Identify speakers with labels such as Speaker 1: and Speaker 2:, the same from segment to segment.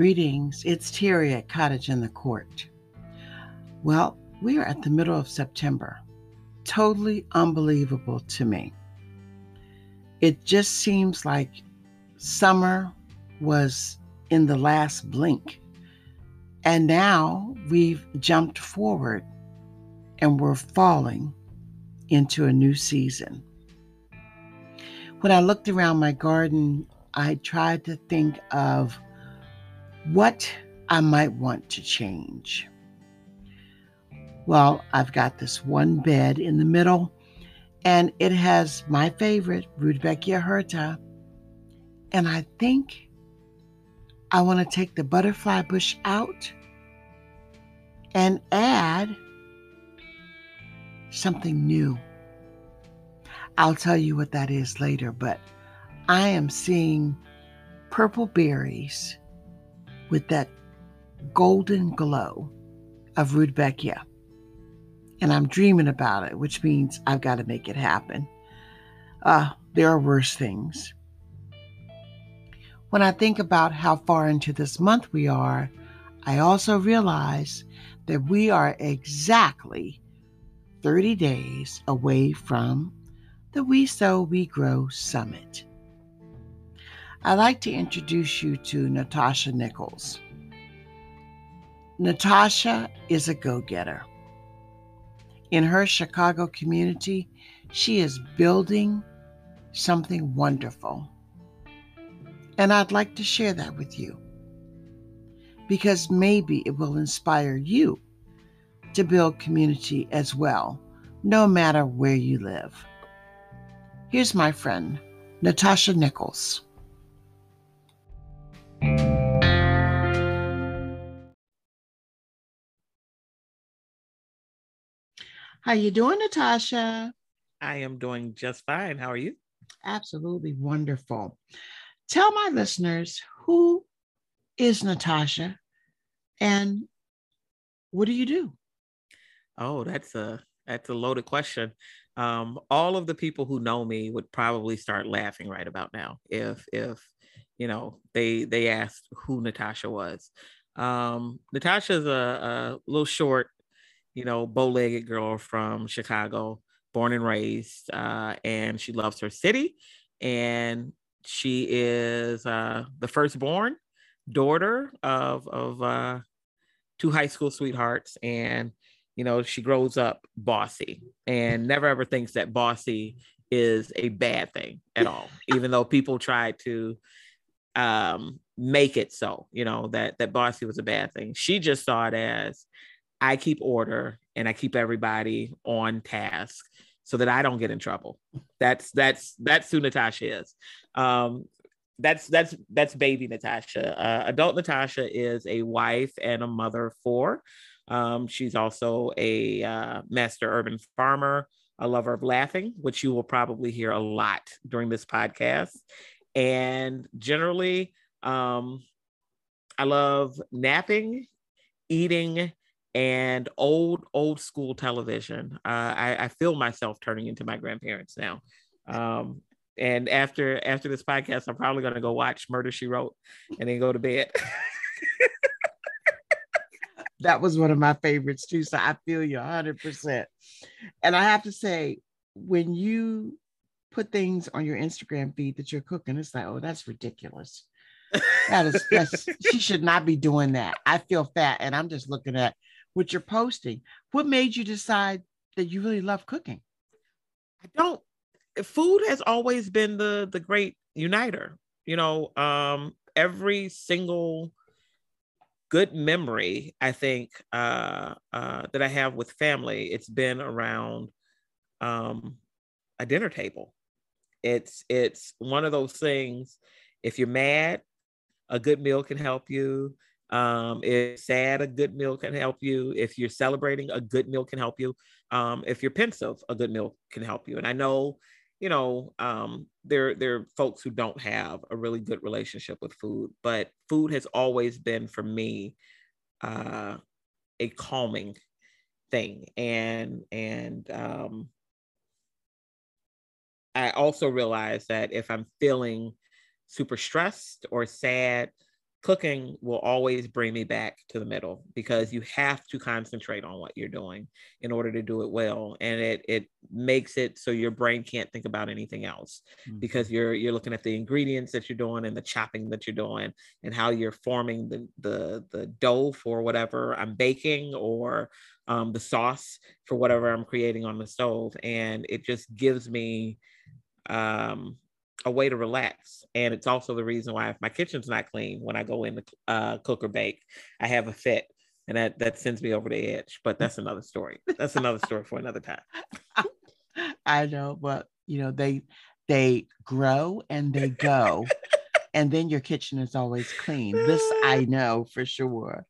Speaker 1: Greetings, it's Terry at Cottage in the Court. Well, we are at the middle of September. Totally unbelievable to me. It just seems like summer was in the last blink. And now we've jumped forward and we're falling into a new season. When I looked around my garden, I tried to think of what I might want to change. Well, I've got this one bed in the middle, and it has my favorite, Rudbeckia hirta. And I think I want to take the butterfly bush out and add something new. I'll tell you what that is later, but I am seeing purple berries with that golden glow of Rudbeckia. And I'm dreaming about it, which means I've got to make it happen. Uh, there are worse things. When I think about how far into this month we are, I also realize that we are exactly 30 days away from the We Sow We Grow Summit. I'd like to introduce you to Natasha Nichols. Natasha is a go getter. In her Chicago community, she is building something wonderful. And I'd like to share that with you because maybe it will inspire you to build community as well, no matter where you live. Here's my friend, Natasha Nichols. How you doing, Natasha?
Speaker 2: I am doing just fine. How are you?
Speaker 1: Absolutely wonderful. Tell my listeners who is Natasha and what do you do?
Speaker 2: Oh, that's a that's a loaded question. Um, all of the people who know me would probably start laughing right about now if if you know they they asked who Natasha was. Um, Natasha is a, a little short, you know, bow-legged girl from Chicago, born and raised, uh, and she loves her city. And she is uh, the firstborn daughter of of uh, two high school sweethearts, and you know she grows up bossy and never ever thinks that bossy is a bad thing at all, even though people try to um, make it so. You know that that bossy was a bad thing. She just saw it as I keep order and I keep everybody on task so that I don't get in trouble. That's that's that's who Natasha is. Um, that's that's that's baby Natasha. Uh, adult Natasha is a wife and a mother for. Um, she's also a uh, master urban farmer, a lover of laughing, which you will probably hear a lot during this podcast. And generally, um, I love napping, eating, and old old school television. Uh, I, I, feel myself turning into my grandparents now. Um, and after after this podcast, I'm probably going to go watch Murder She Wrote and then go to bed.
Speaker 1: that was one of my favorites too. So I feel you 100%. And I have to say, when you put things on your Instagram feed that you're cooking, it's like, oh, that's ridiculous. That is, that's, she should not be doing that. I feel fat and I'm just looking at what you're posting. What made you decide that you really love cooking?
Speaker 2: I don't. Food has always been the the great uniter. You know, um, every single good memory I think uh, uh, that I have with family, it's been around um, a dinner table. It's it's one of those things. If you're mad, a good meal can help you. Um, if sad, a good meal can help you. If you're celebrating, a good meal can help you. Um, if you're pensive, a good meal can help you. And I know, you know, um, there there are folks who don't have a really good relationship with food, but food has always been for me uh, a calming thing. And and um, I also realize that if I'm feeling super stressed or sad, cooking will always bring me back to the middle because you have to concentrate on what you're doing in order to do it well and it it makes it so your brain can't think about anything else mm-hmm. because you're you're looking at the ingredients that you're doing and the chopping that you're doing and how you're forming the the the dough for whatever I'm baking or um, the sauce for whatever I'm creating on the stove and it just gives me um a way to relax. And it's also the reason why if my kitchen's not clean when I go in to uh, cook or bake, I have a fit. And that, that sends me over the edge. But that's another story. That's another story for another time.
Speaker 1: I know, but you know, they they grow and they go. and then your kitchen is always clean. This I know for sure.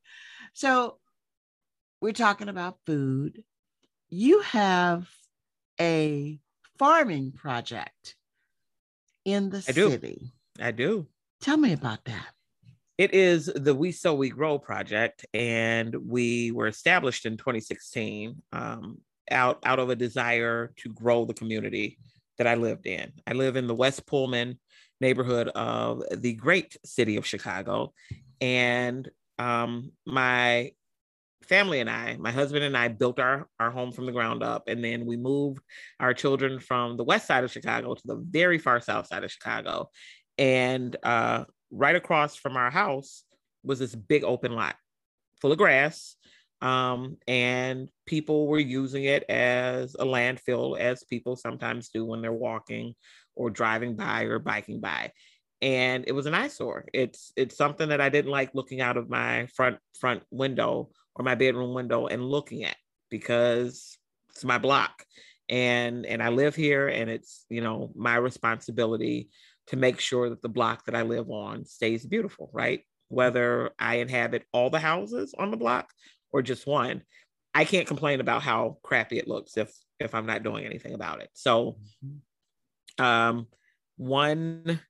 Speaker 1: So we're talking about food. You have a farming project in the I city.
Speaker 2: Do. I do.
Speaker 1: Tell me about that.
Speaker 2: It is the We Sow We Grow project, and we were established in 2016 um, out, out of a desire to grow the community that I lived in. I live in the West Pullman neighborhood of the great city of Chicago. And um, my family and I, my husband and I built our, our home from the ground up. And then we moved our children from the west side of Chicago to the very far south side of Chicago. And uh, right across from our house was this big open lot full of grass. Um, and people were using it as a landfill, as people sometimes do when they're walking or driving by or biking by and it was an eyesore. It's it's something that I didn't like looking out of my front front window or my bedroom window and looking at because it's my block and and I live here and it's you know my responsibility to make sure that the block that I live on stays beautiful, right? Whether I inhabit all the houses on the block or just one, I can't complain about how crappy it looks if if I'm not doing anything about it. So mm-hmm. um one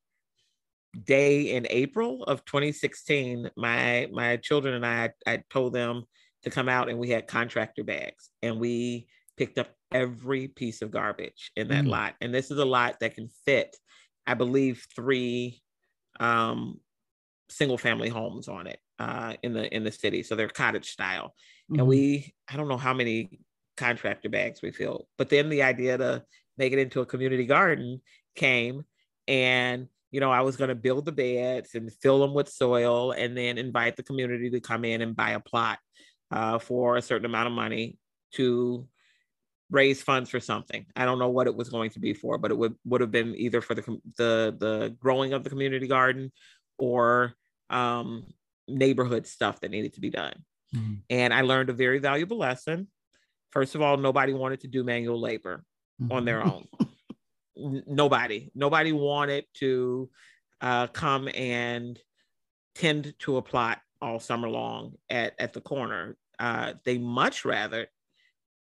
Speaker 2: day in April of 2016, my my children and I I told them to come out and we had contractor bags and we picked up every piece of garbage in that mm. lot. And this is a lot that can fit, I believe, three um, single family homes on it uh, in the in the city. So they're cottage style. Mm-hmm. And we, I don't know how many contractor bags we filled, but then the idea to make it into a community garden came and you know, I was going to build the beds and fill them with soil and then invite the community to come in and buy a plot uh, for a certain amount of money to raise funds for something. I don't know what it was going to be for, but it would would have been either for the the the growing of the community garden or um, neighborhood stuff that needed to be done. Mm-hmm. And I learned a very valuable lesson. First of all, nobody wanted to do manual labor mm-hmm. on their own. nobody, nobody wanted to uh, come and tend to a plot all summer long at, at the corner. Uh, they much rather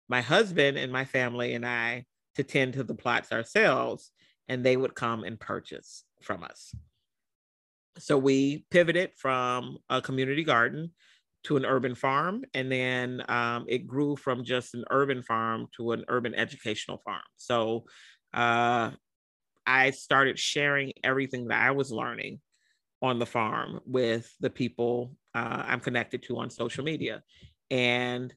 Speaker 2: my husband and my family and I to tend to the plots ourselves, and they would come and purchase from us. So we pivoted from a community garden to an urban farm, and then um, it grew from just an urban farm to an urban educational farm. So uh, I started sharing everything that I was learning on the farm with the people uh, I'm connected to on social media. And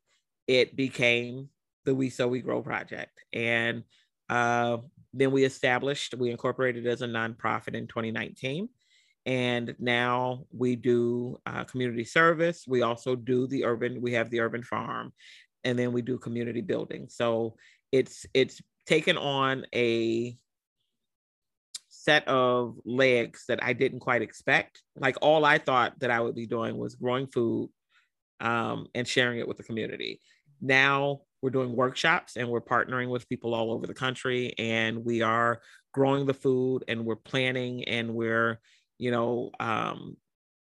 Speaker 2: it became the We Sow We Grow project. And uh, then we established, we incorporated as a nonprofit in 2019. And now we do uh, community service. We also do the urban, we have the urban farm, and then we do community building. So it's it's taken on a set of legs that I didn't quite expect. Like all I thought that I would be doing was growing food um, and sharing it with the community. Now we're doing workshops and we're partnering with people all over the country and we are growing the food and we're planning and we're, you know, um,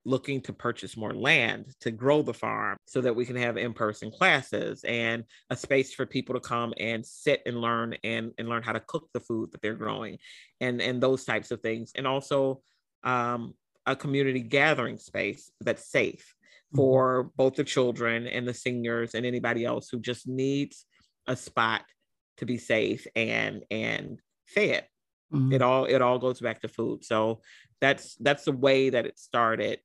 Speaker 2: looking to purchase more land to grow the farm so that we can have in-person classes and a space for people to come and sit and learn and, and learn how to cook the food that they're growing and and those types of things and also um, a community gathering space that's safe mm-hmm. for mm-hmm. both the children and the seniors and anybody else who just needs a spot to be safe and and fed mm-hmm. it all it all goes back to food so that's that's the way that it started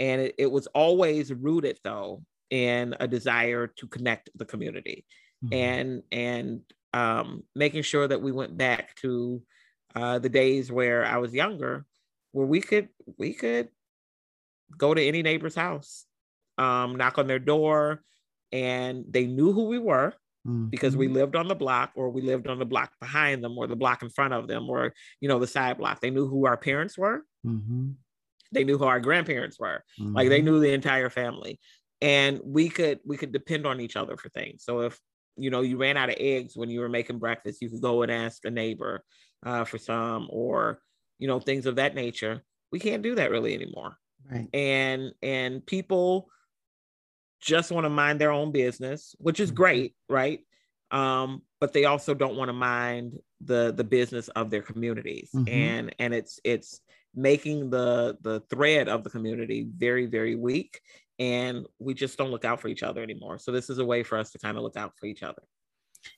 Speaker 2: and it, it was always rooted though in a desire to connect the community mm-hmm. and and um, making sure that we went back to uh, the days where I was younger, where we could we could go to any neighbor's house, um, knock on their door, and they knew who we were mm-hmm. because we mm-hmm. lived on the block or we lived on the block behind them or the block in front of them or you know the side block. They knew who our parents were. Mm-hmm. They knew who our grandparents were. Like they mm-hmm. knew the entire family and we could we could depend on each other for things so if you know you ran out of eggs when you were making breakfast you could go and ask a neighbor uh, for some or you know things of that nature we can't do that really anymore right and and people just want to mind their own business which is mm-hmm. great right um but they also don't want to mind the the business of their communities mm-hmm. and and it's it's making the the thread of the community very very weak and we just don't look out for each other anymore. So this is a way for us to kind of look out for each other.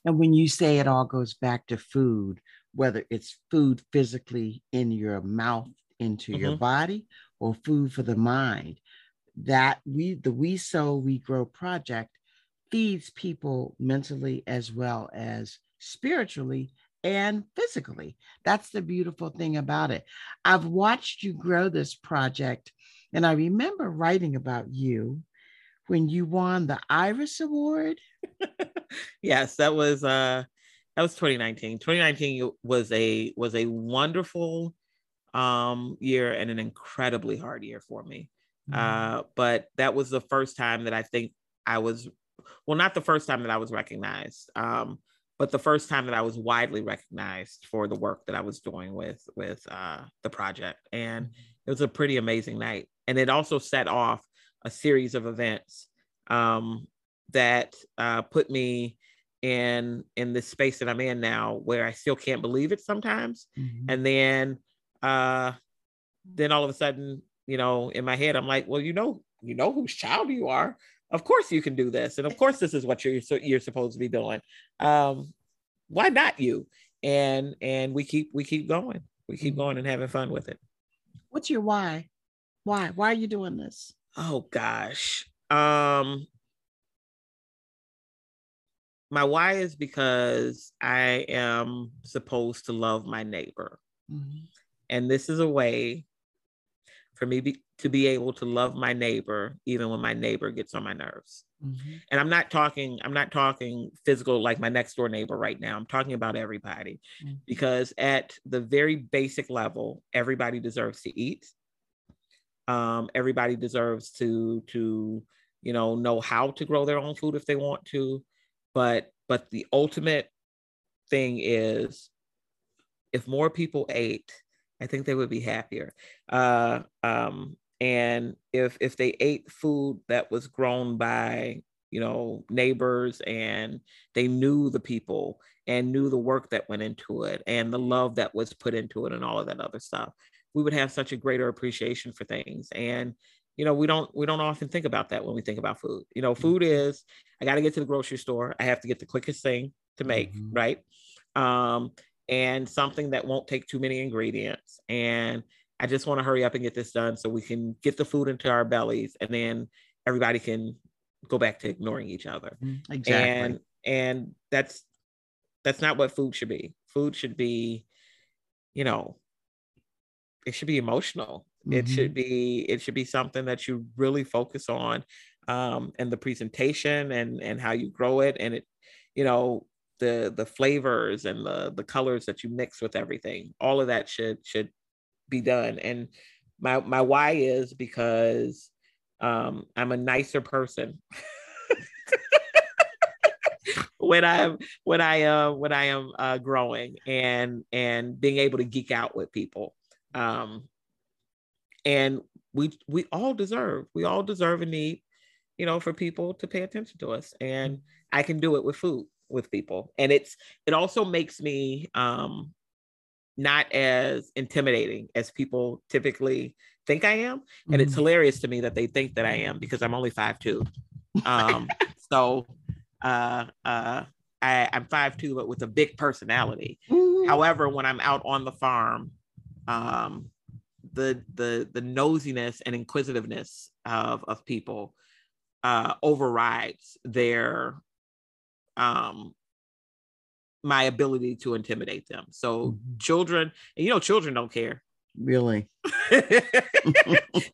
Speaker 1: And when you say it all goes back to food, whether it's food physically in your mouth into mm-hmm. your body or food for the mind, that we the We Sow We Grow project feeds people mentally as well as spiritually and physically. That's the beautiful thing about it. I've watched you grow this project and I remember writing about you when you won the Iris Award.
Speaker 2: yes, that was uh that was 2019. 2019 was a was a wonderful um year and an incredibly hard year for me. Mm-hmm. Uh but that was the first time that I think I was well not the first time that I was recognized. Um but the first time that I was widely recognized for the work that I was doing with with uh, the project, and mm-hmm. it was a pretty amazing night and it also set off a series of events um, that uh, put me in in this space that I'm in now, where I still can't believe it sometimes, mm-hmm. and then uh, then all of a sudden, you know, in my head, I'm like, well, you know, you know whose child you are. Of course, you can do this, and of course, this is what you're you're supposed to be doing. Um, why not you? And and we keep we keep going. We keep mm-hmm. going and having fun with it.
Speaker 1: What's your why? Why? Why are you doing this?
Speaker 2: Oh gosh. Um my why is because I am supposed to love my neighbor. Mm-hmm. And this is a way for me be, to be able to love my neighbor even when my neighbor gets on my nerves. Mm-hmm. And I'm not talking I'm not talking physical like my next door neighbor right now. I'm talking about everybody mm-hmm. because at the very basic level everybody deserves to eat. Um, everybody deserves to to you know know how to grow their own food if they want to, but but the ultimate thing is if more people ate, I think they would be happier. Uh, um, and if if they ate food that was grown by you know neighbors and they knew the people and knew the work that went into it and the love that was put into it and all of that other stuff we would have such a greater appreciation for things. And you know we don't we don't often think about that when we think about food. You know food mm-hmm. is i got to get to the grocery store. I have to get the quickest thing to make mm-hmm. right? Um and something that won't take too many ingredients. And i just want to hurry up and get this done so we can get the food into our bellies and then everybody can go back to ignoring each other
Speaker 1: mm-hmm. exactly
Speaker 2: and and that's that's not what food should be food should be you know it should be emotional. Mm-hmm. It should be it should be something that you really focus on, um, and the presentation and and how you grow it, and it, you know, the the flavors and the the colors that you mix with everything. All of that should should be done. And my my why is because um, I'm a nicer person. when I'm when I uh when I am uh growing and and being able to geek out with people. Um, and we we all deserve, we all deserve a need, you know, for people to pay attention to us. And I can do it with food with people. And it's it also makes me um not as intimidating as people typically think I am. And mm-hmm. it's hilarious to me that they think that I am because I'm only five two. Um so uh uh I, I'm five two, but with a big personality. Mm-hmm. However, when I'm out on the farm, um, the the the nosiness and inquisitiveness of of people uh overrides their um my ability to intimidate them. So mm-hmm. children and you know children don't care.
Speaker 1: Really?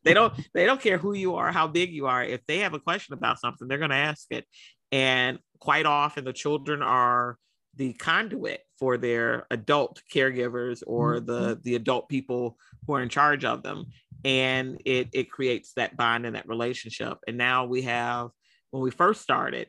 Speaker 2: They don't they don't care who you are how big you are. If they have a question about something they're going to ask it. And quite often the children are the conduit for their adult caregivers or mm-hmm. the the adult people who are in charge of them. And it it creates that bond and that relationship. And now we have when we first started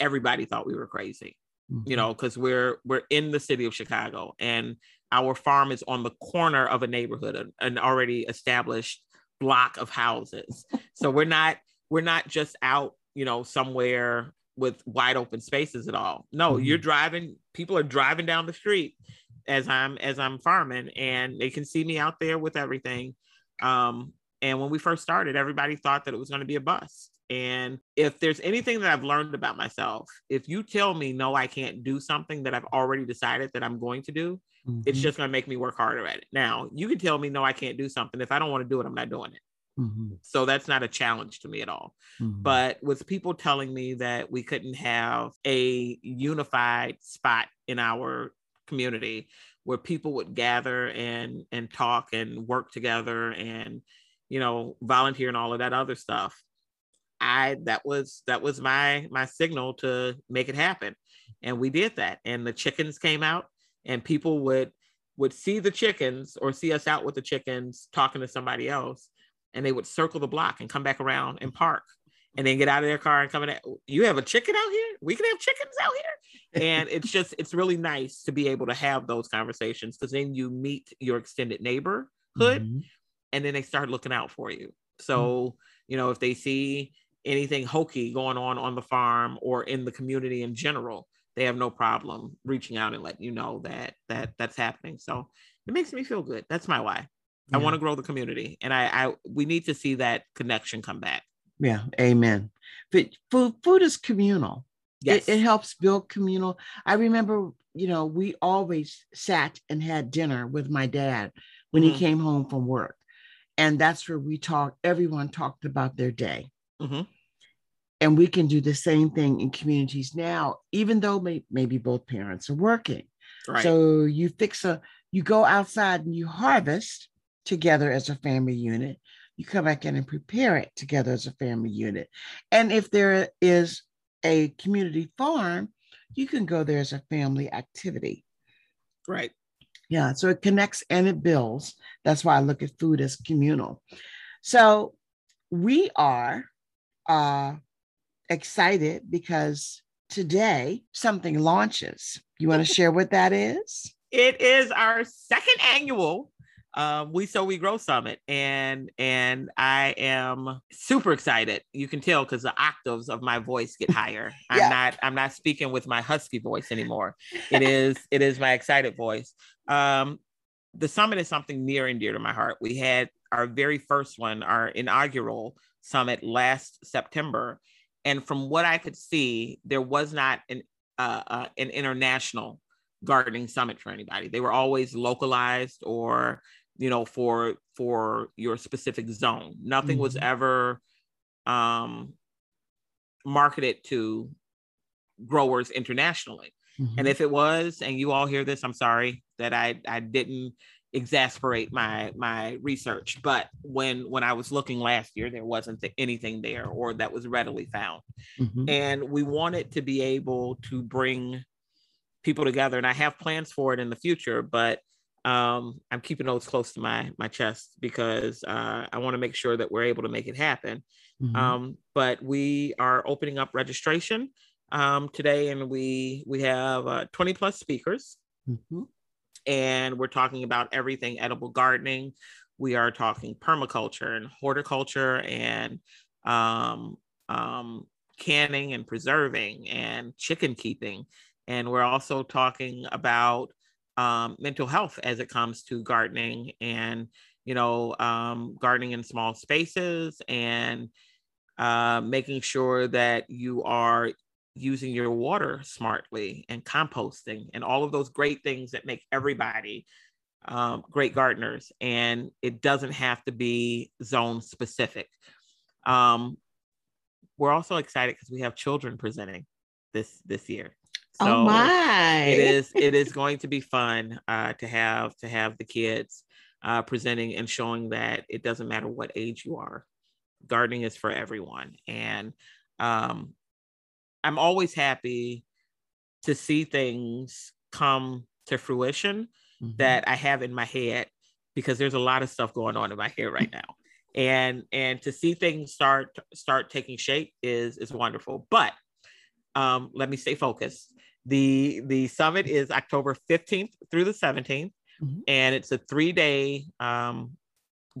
Speaker 2: everybody thought we were crazy mm-hmm. you know because we're we're in the city of chicago and our farm is on the corner of a neighborhood an, already established block of houses so we're not we're not just out you know somewhere with wide open spaces at all. No, mm-hmm. you're driving, people are driving down the street as I'm as I'm farming and they can see me out there with everything. Um, and when we first started, everybody thought that it was going to be a bust. And if there's anything that I've learned about myself, if you tell me no, I can't do something that I've already decided that I'm going to do, mm-hmm. it's just going to make me work harder at it. Now, you can tell me no, I can't do something. If I don't want to do it, I'm not doing it. Mm-hmm. So that's not a challenge to me at all. Mm-hmm. But with people telling me that we couldn't have a unified spot in our community where people would gather and and talk and work together and you know volunteer and all of that other stuff i that was that was my my signal to make it happen and we did that and the chickens came out and people would would see the chickens or see us out with the chickens talking to somebody else and they would circle the block and come back around and park and then get out of their car and come in. You have a chicken out here? We can have chickens out here. And it's just, it's really nice to be able to have those conversations because then you meet your extended neighborhood mm-hmm. and then they start looking out for you. So, mm-hmm. you know, if they see anything hokey going on on the farm or in the community in general, they have no problem reaching out and letting you know that that that's happening. So it makes me feel good. That's my why. Yeah. I want to grow the community, and I, I we need to see that connection come back.
Speaker 1: Yeah, amen. But food, food is communal. Yes. It, it helps build communal. I remember, you know, we always sat and had dinner with my dad when mm-hmm. he came home from work, and that's where we talked. Everyone talked about their day. Mm-hmm. And we can do the same thing in communities now, even though may, maybe both parents are working. Right. So you fix a, you go outside and you harvest, together as a family unit. You come back in and prepare it together as a family unit. And if there is a community farm, you can go there as a family activity.
Speaker 2: Right.
Speaker 1: Yeah. So it connects and it builds. That's why I look at food as communal. So we are uh, excited because today something launches. You want to share what that is?
Speaker 2: It is our second annual um, we sow we grow summit and and i am super excited. You can tell because the octaves of my voice get higher. I'm not i'm not speaking with my husky voice anymore. It is it is my excited voice. Um, the summit is something near and dear to my heart. We had our very first one our inaugural summit last september and from what i could see there was not an uh, uh, an international gardening summit for anybody they were always localized or you know for for your specific zone nothing mm-hmm. was ever um marketed to growers internationally mm-hmm. and if it was and you all hear this i'm sorry that i i didn't exasperate my my research but when when i was looking last year there wasn't anything there or that was readily found mm-hmm. and we wanted to be able to bring people together and i have plans for it in the future but um, I'm keeping those close to my my chest because uh, I want to make sure that we're able to make it happen. Mm-hmm. Um, but we are opening up registration um, today, and we we have uh, 20 plus speakers, mm-hmm. And we're talking about everything edible gardening. We are talking permaculture and horticulture and um, um, canning and preserving and chicken keeping, and we're also talking about um, mental health as it comes to gardening and you know um, gardening in small spaces and uh, making sure that you are using your water smartly and composting and all of those great things that make everybody um, great gardeners, and it doesn't have to be zone specific. Um, we're also excited because we have children presenting this this year.
Speaker 1: Oh so oh my!
Speaker 2: It is it is going to be fun uh, to have to have the kids uh, presenting and showing that it doesn't matter what age you are, gardening is for everyone. And um, I'm always happy to see things come to fruition mm-hmm. that I have in my head because there's a lot of stuff going on in my head right now. and and to see things start start taking shape is is wonderful. But um, let me stay focused. The the summit is October 15th through the 17th, mm-hmm. and it's a three day um,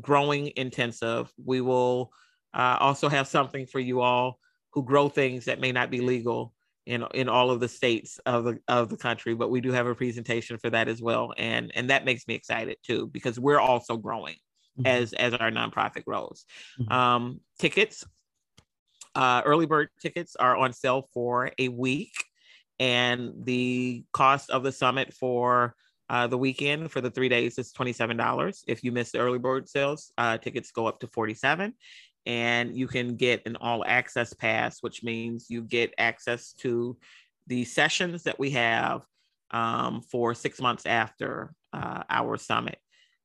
Speaker 2: growing intensive. We will uh, also have something for you all who grow things that may not be legal in in all of the states of the of the country but we do have a presentation for that as well and and that makes me excited too because we're also growing mm-hmm. as as our nonprofit grows mm-hmm. um tickets uh early bird tickets are on sale for a week and the cost of the summit for uh, the weekend for the three days is $27. If you miss the early bird sales, uh, tickets go up to 47 and you can get an all access pass, which means you get access to the sessions that we have um, for six months after uh, our summit.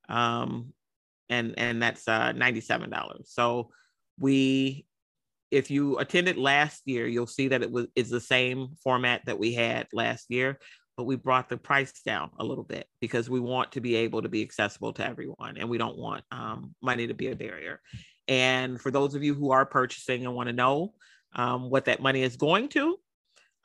Speaker 2: Um, and, and that's uh, $97. So we, if you attended last year, you'll see that it was is the same format that we had last year, but we brought the price down a little bit because we want to be able to be accessible to everyone and we don't want um, money to be a barrier. And for those of you who are purchasing and want to know um, what that money is going to,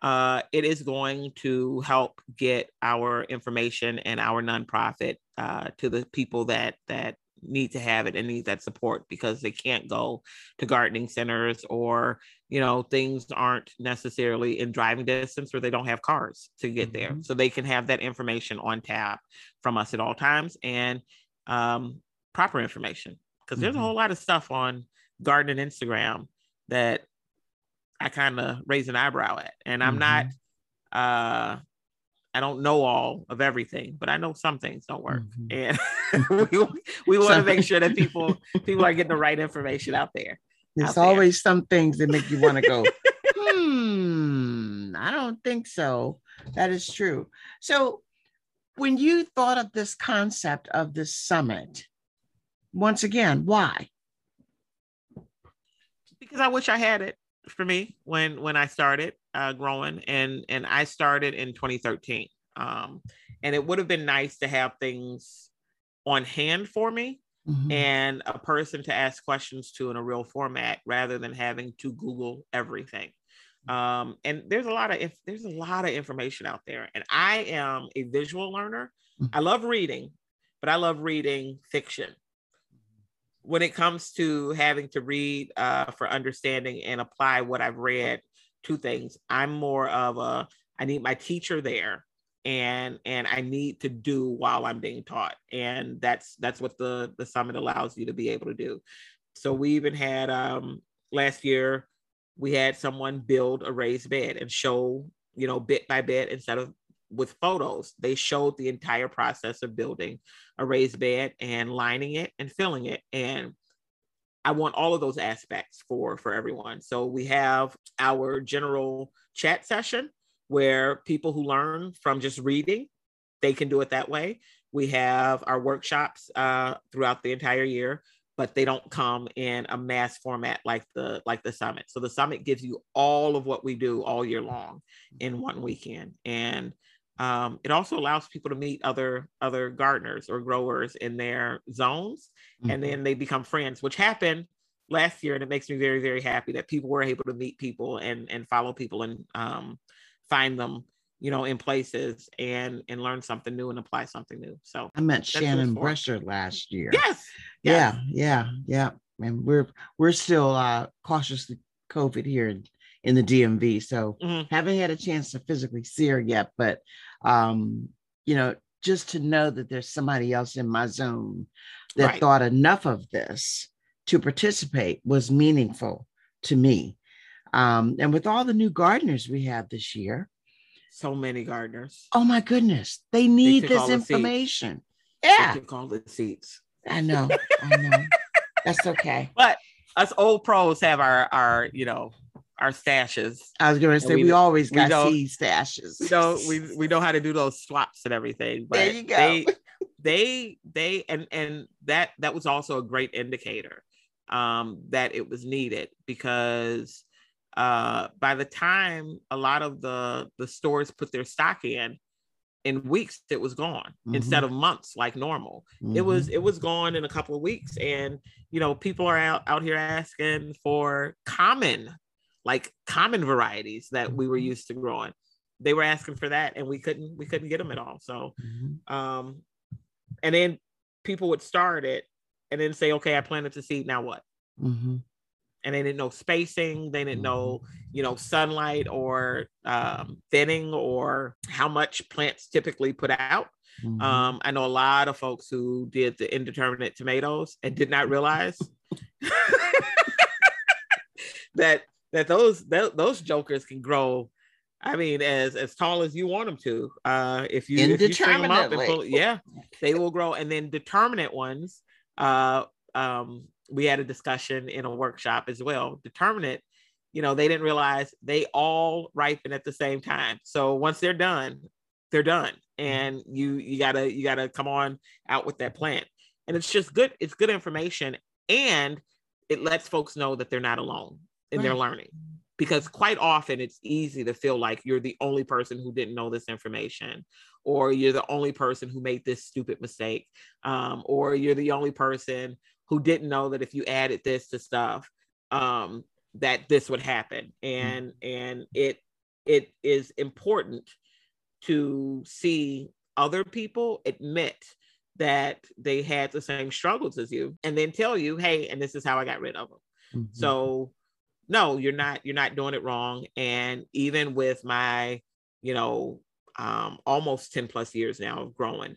Speaker 2: uh, it is going to help get our information and our nonprofit uh, to the people that that need to have it and need that support because they can't go to gardening centers or you know things aren't necessarily in driving distance or they don't have cars to get mm-hmm. there so they can have that information on tap from us at all times and um, proper information because there's mm-hmm. a whole lot of stuff on gardening Instagram that I kind of raise an eyebrow at. And I'm mm-hmm. not uh I don't know all of everything, but I know some things don't work. Mm-hmm. And we, we want to make sure that people people are getting the right information out there.
Speaker 1: There's out always there. some things that make you want to go, hmm, I don't think so. That is true. So when you thought of this concept of this summit, once again, why?
Speaker 2: Because I wish I had it for me when when I started uh, growing, and and I started in 2013. Um, and it would have been nice to have things on hand for me mm-hmm. and a person to ask questions to in a real format rather than having to Google everything. Um, and there's a lot of if there's a lot of information out there, and I am a visual learner. Mm-hmm. I love reading, but I love reading fiction when it comes to having to read uh, for understanding and apply what I've read to things, I'm more of a I need my teacher there and and I need to do while I'm being taught. And that's that's what the the summit allows you to be able to do. So we even had um last year we had someone build a raised bed and show, you know, bit by bit instead of with photos. They showed the entire process of building a raised bed and lining it and filling it. And I want all of those aspects for for everyone. So we have our general chat session where people who learn from just reading, they can do it that way. We have our workshops uh, throughout the entire year, but they don't come in a mass format like the like the summit. So the summit gives you all of what we do all year long in one weekend, and um, it also allows people to meet other other gardeners or growers in their zones, mm-hmm. and then they become friends, which happened last year, and it makes me very very happy that people were able to meet people and and follow people and um, find them you know, in places and and learn something new and apply something new. So
Speaker 1: I met Shannon Brusher last year.
Speaker 2: Yes.
Speaker 1: yes. Yeah, yeah, yeah. And we're we're still uh cautiously COVID here in, in the DMV. So mm-hmm. haven't had a chance to physically see her yet, but um, you know, just to know that there's somebody else in my zone that right. thought enough of this to participate was meaningful to me. Um, and with all the new gardeners we have this year,
Speaker 2: so many gardeners.
Speaker 1: Oh my goodness, they need they this information. Yeah.
Speaker 2: You call the seats.
Speaker 1: I know. I know. That's okay.
Speaker 2: But us old pros have our our you know our stashes.
Speaker 1: I was going to say
Speaker 2: we-
Speaker 1: we, always
Speaker 2: we
Speaker 1: got seed stashes.
Speaker 2: We know we we know how to do those swaps and everything. But
Speaker 1: There you go.
Speaker 2: They they they and and that that was also a great indicator um that it was needed because uh by the time a lot of the the stores put their stock in in weeks it was gone
Speaker 1: Mhm.
Speaker 2: instead of months like normal it
Speaker 1: Mhm.
Speaker 2: was it was gone in a couple of weeks and you know people are out out here asking for common like common varieties that we were
Speaker 1: Mhm.
Speaker 2: used to growing they were asking for that and we couldn't we couldn't get them at all so
Speaker 1: Mhm.
Speaker 2: um and then people would start it and then say okay i planted the seed now what
Speaker 1: Mhm.
Speaker 2: and they didn't know spacing they didn't know
Speaker 1: Mm-hmm.
Speaker 2: you know sunlight or um, thinning or how much plants typically put out
Speaker 1: Mhm.
Speaker 2: um, I know a lot of folks who did the indeterminate tomatoes and did not realize that that those that, those jokers can grow. I mean, as as tall as you want them to. Uh, if you if you string 'em up and pull, yeah, they will grow. And then determinate ones. Uh, um, we had a discussion in a workshop as well. Determinate, you know, they didn't realize they all ripen at the same time. So once they're done, they're done, and you you gotta you gotta come on out with that plant. And it's just good. It's good information, and it lets folks know that they're not alone in their learning. Because quite often it's easy to feel like you're the only person who didn't know this information, or you're the only person who made this stupid mistake, um, or you're the only person who didn't know that if you added this to stuff, um, that this would happen. And and it it is important to see other people admit that they had the same struggles as you and then tell you hey and this is how i got rid of them
Speaker 1: Mhm.
Speaker 2: so no you're not you're not doing it wrong. And even with my you know um almost 10 plus years now of growing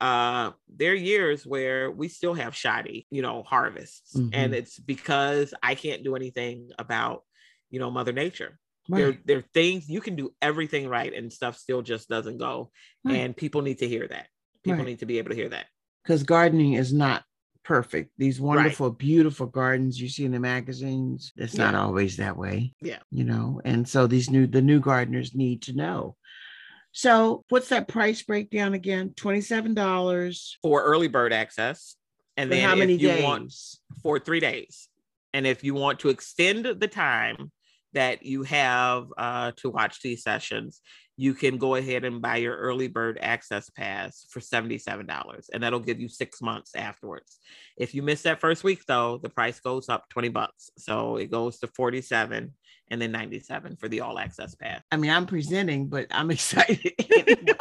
Speaker 2: uh there are years where we still have shoddy you know harvests. And
Speaker 1: Mhm.
Speaker 2: it's because i can't do anything about you know mother nature. There, there are things you can do everything right and stuff still just doesn't go.
Speaker 1: Right.
Speaker 2: and people need to hear that. People
Speaker 1: Right.
Speaker 2: need to be able to hear that.
Speaker 1: Because gardening is not perfect. These wonderful, beautiful gardens you see in the magazines, it's not always that way.
Speaker 2: Yeah.
Speaker 1: You know, and so these new the new gardeners need to know. So what's that price breakdown again? $27
Speaker 2: for early bird access and
Speaker 1: for
Speaker 2: then
Speaker 1: how many
Speaker 2: you
Speaker 1: days?
Speaker 2: want for three days and if you want to extend the time that you have uh, to watch these sessions you can go ahead and buy your early bird access pass for $77 and that'll give you six months afterwards if you miss that first week though the price goes up 20 bucks so it goes to 47 and then 97 for the all access pass
Speaker 1: I mean, I'm presenting, but I'm excited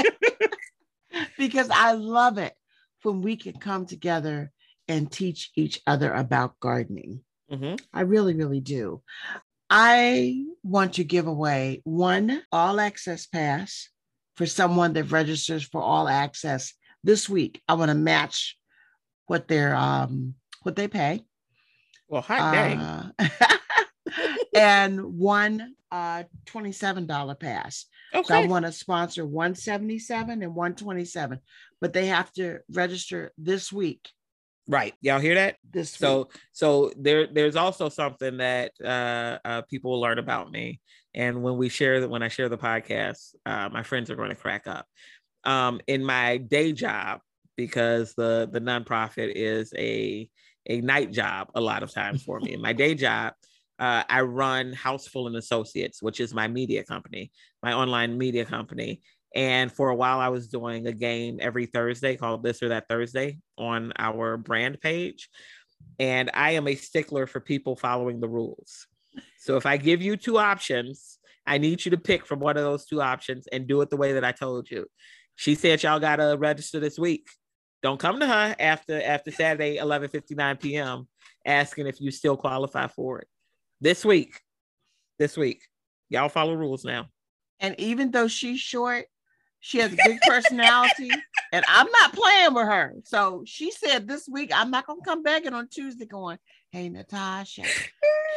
Speaker 1: because I love it when we can come together and teach each other about gardening.
Speaker 2: Mhm.
Speaker 1: I really, really do. I want to give away one all access pass for someone that registers for all access this week. I want to match what their um what they pay.
Speaker 2: well hot dang
Speaker 1: Uh, and one uh $27 pass. So I want to sponsor 177 and 127, but they have to register this week.
Speaker 2: Right. Y'all hear that?
Speaker 1: This
Speaker 2: so
Speaker 1: week.
Speaker 2: so there there's also something that uh, uh people will learn about me. And when we share that when i share the podcast uh my friends are going to crack up. Um in my day job because the the nonprofit is a a night job a lot of times for me. In my day job uh, I run Houseful and Associates, which is my media company, my online media company. And for a while, I was doing a game every Thursday called This or That Thursday on our brand page. And I am a stickler for people following the rules. So if I give you two options, I need you to pick from one of those two options and do it the way that I told you. She said y'all gotta register this week. Don't come to her after after Saturday, 11:59 p.m. asking if you still qualify for it. This week. This week. Y'all follow rules now.
Speaker 1: And even though she's short, she has a big personality, and I'm not playing with her. So she said this week, I'm not gonna come back and on Tuesday going, Hey Natasha,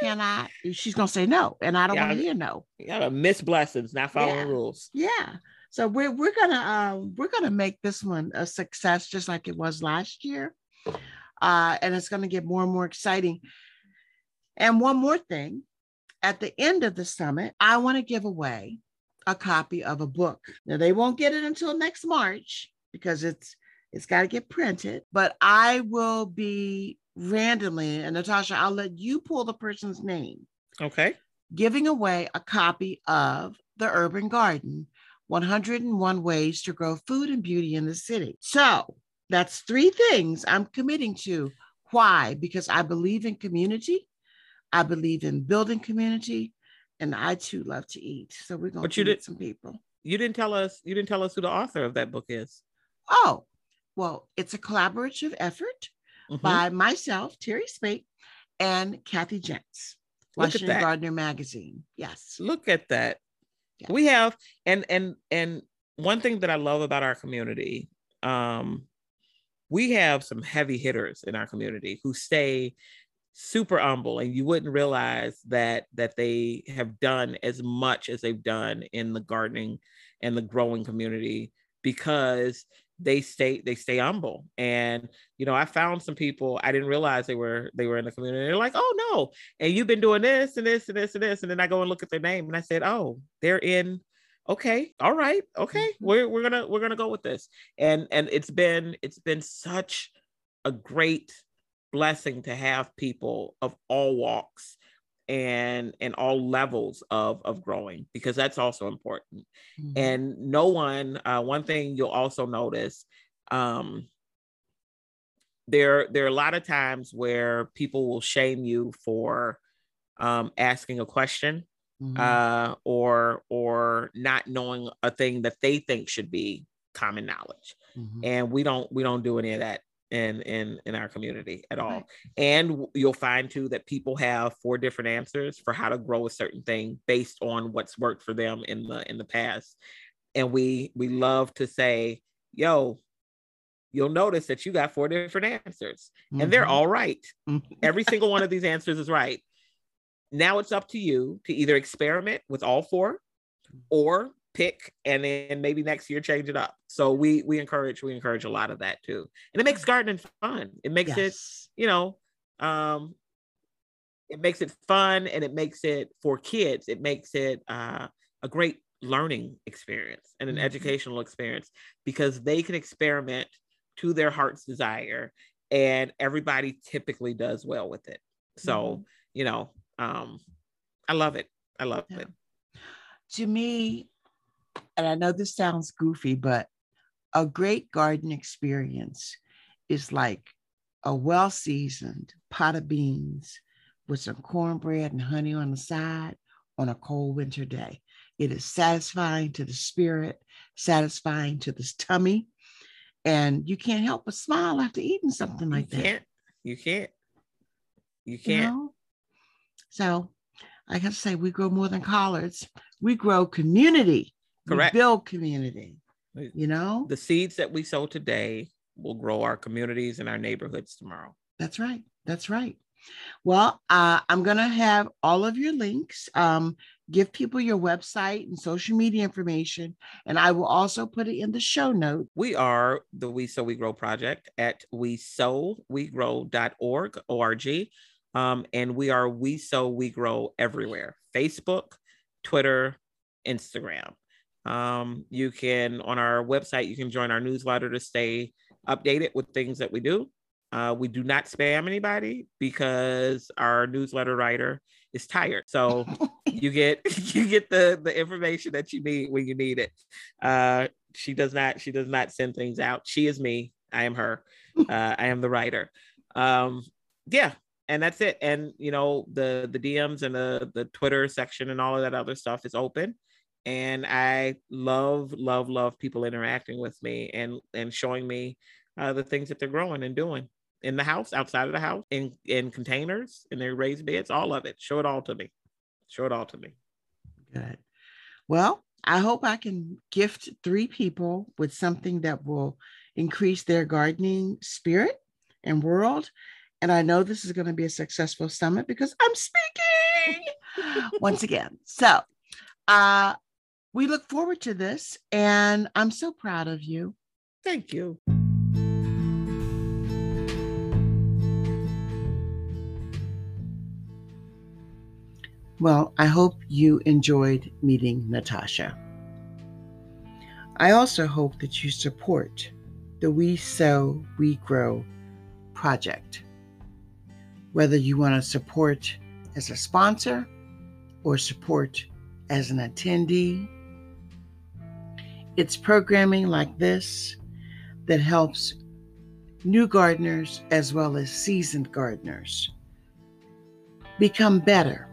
Speaker 1: can I? She's gonna say no, and I don't want to hear no.
Speaker 2: You gotta miss blessings, not following
Speaker 1: Yeah.
Speaker 2: rules.
Speaker 1: Yeah. So we're we're gonna uh, we're gonna make this one a success, just like it was last year, uh, and it's gonna get more and more exciting. And one more thing, at the end of the summit, I want to give away a copy of a book. Now they won't get it until next March because it's it's got to get printed, but I will be randomly, and Natasha, I'll let you pull the person's name.
Speaker 2: Okay.
Speaker 1: Giving away a copy of The Urban Garden 101 Ways to Grow Food and Beauty in the City. So that's three things I'm committing to. Why? Because I believe in community, I believe in building community, and I too love to eat. So we're going to meet some people.
Speaker 2: You didn't tell us. You didn't tell us who the author of that book is.
Speaker 1: Oh, well, it's a collaborative effort mm-hmm. by myself, Teri Speight, and Kathy Jentz, Washington Gardener Magazine. Yes.
Speaker 2: Look at that. Yes. We have, and and and one thing that I love about our community, um, we have some heavy hitters in our community who stay super humble and you wouldn't realize that that they have done as much as they've done in the gardening and the growing community because they stay they stay humble. And you know i found some people i didn't realize they were they were in the community. They're like oh no and you've been doing this and this and this and this. And then i go and look at their name and i said oh they're in okay all right okay mm-hmm. we're, we're gonna we're gonna go with this. And and it's been it's been such a great blessing to have people of all walks and and all levels of of growing because that's also important mm-hmm. and no one uh, one thing you'll also notice um there there are a lot of times where people will shame you for um asking a question mm-hmm. uh or or not knowing a thing that they think should be common knowledge mm-hmm. and we don't we don't do any of that in in in our community at all and you'll find too that people have four different answers for how to grow a certain thing based on what's worked for them in the in the past and we we love to say yo you'll notice that you got four different answers mm-hmm. and they're mm-hmm. all right. Mm-hmm. every single one of these answers is right now it's up to you to either experiment with all four or pick and then maybe next year change it up. So we we encourage we encourage a lot of that too. And it makes gardening fun. It makes yes. it, you know, um it makes it fun and it makes it for kids. It makes it uh, a great learning experience and an mm-hmm. educational experience because they can experiment to their heart's desire and everybody typically does well with it. So, mm-hmm. you know, um I love it. I love yeah. it.
Speaker 1: To me, and I know this sounds goofy, but a great garden experience is like a well seasoned pot of beans with some cornbread and honey on the side on a cold winter day. It is satisfying to the spirit, satisfying to the tummy, and you can't help but smile after eating something like
Speaker 2: you
Speaker 1: that.
Speaker 2: You can't. You can't. You know?
Speaker 1: So I got to say, we grow more than collards. We grow community Correct. We build community. You know,
Speaker 2: the seeds that we sow today will grow our communities and our neighborhoods tomorrow.
Speaker 1: That's right. That's right. Well, uh, I'm going to have all of your links. Um, give people your website and social media information, and I will also put it in the show note.
Speaker 2: We are the We Sow We Grow project at we sow we grow.org, O-R-G. Um, and we are We Sow We Grow everywhere Facebook, Twitter, Instagram. Um, you can, on our website, you can join our newsletter to stay updated with things that we do. Uh, we do not spam anybody because our newsletter writer is tired. So you get you get the the information that you need when you need it. Uh, she does not she does not send things out. She is me. I am her. Uh, I am the writer. Um, yeah, and that's it. And you know the the DMs and the the Twitter section and all of that other stuff is open and I love, love, love people interacting with me and and showing me uh, the things that they're growing and doing in the house, outside of the house, in in containers, in their raised beds, all of it. Show it all to me. Show it all to me.
Speaker 1: Good. Well, I hope I can gift three people with something that will increase their gardening spirit and world. And I know this is going to be a successful summit because I'm speaking once again. So, uh, we look forward to this, and I'm so proud of you.
Speaker 2: Thank you.
Speaker 1: Well, I hope you enjoyed meeting Natasha. I also hope that you support the We Sow, We Grow project. Whether you want to support as a sponsor or support as an attendee, it's programming like this that helps new gardeners as well as seasoned gardeners become better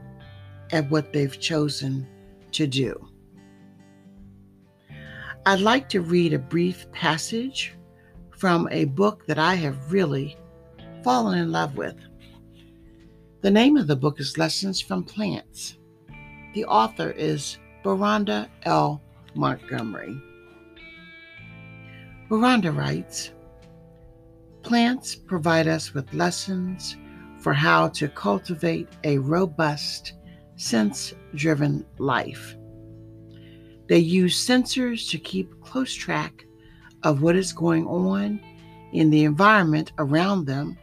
Speaker 1: at what they've chosen to do. I'd like to read a brief passage from a book that I have really fallen in love with. The name of the book is Lessons from Plants. The author is Beronda L. Montgomery. Beronda writes Plants provide us with lessons for how to cultivate a robust, sense driven life. They use sensors to keep close track of what is going on in the environment around them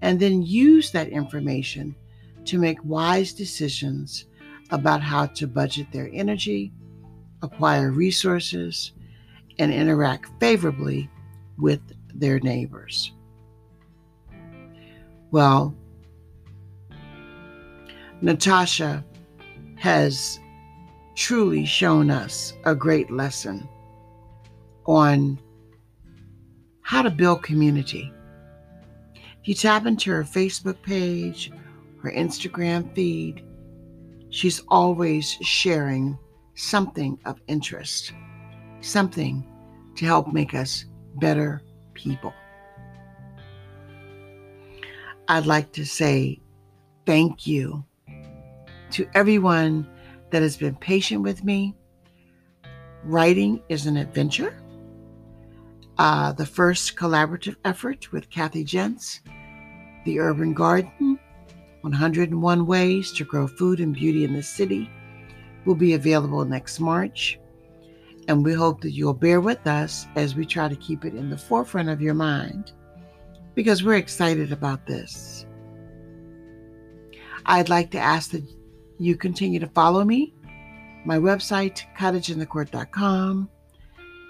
Speaker 1: and then use that information to make wise decisions about how to budget their energy, acquire resources, and interact favorably with their neighbors. Well, Natasha has truly shown us a great lesson on how to build community. If you tap into her Facebook page, her Instagram feed, she's always sharing something of interest, something to help make us better people. I'd like to say thank you to everyone that has been patient with me. Writing is an adventure. Uh, the first collaborative effort with Kathy Jentz, The Urban Garden 101 Ways to Grow Food and Beauty in the City, will be available next March. And we hope that you'll bear with us as we try to keep it in the forefront of your mind because we're excited about this. I'd like to ask that you continue to follow me. My website, cottageinthecourt.com,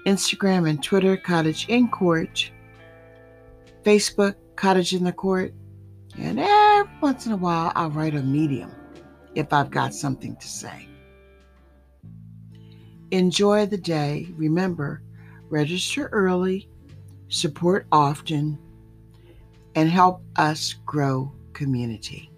Speaker 1: Instagram and Twitter, Cottage in Court, Facebook, Cottage in the Court, and every once in a while I'll write a medium if I've got something to say. Enjoy the day. Remember, register early, support often, and help us grow community.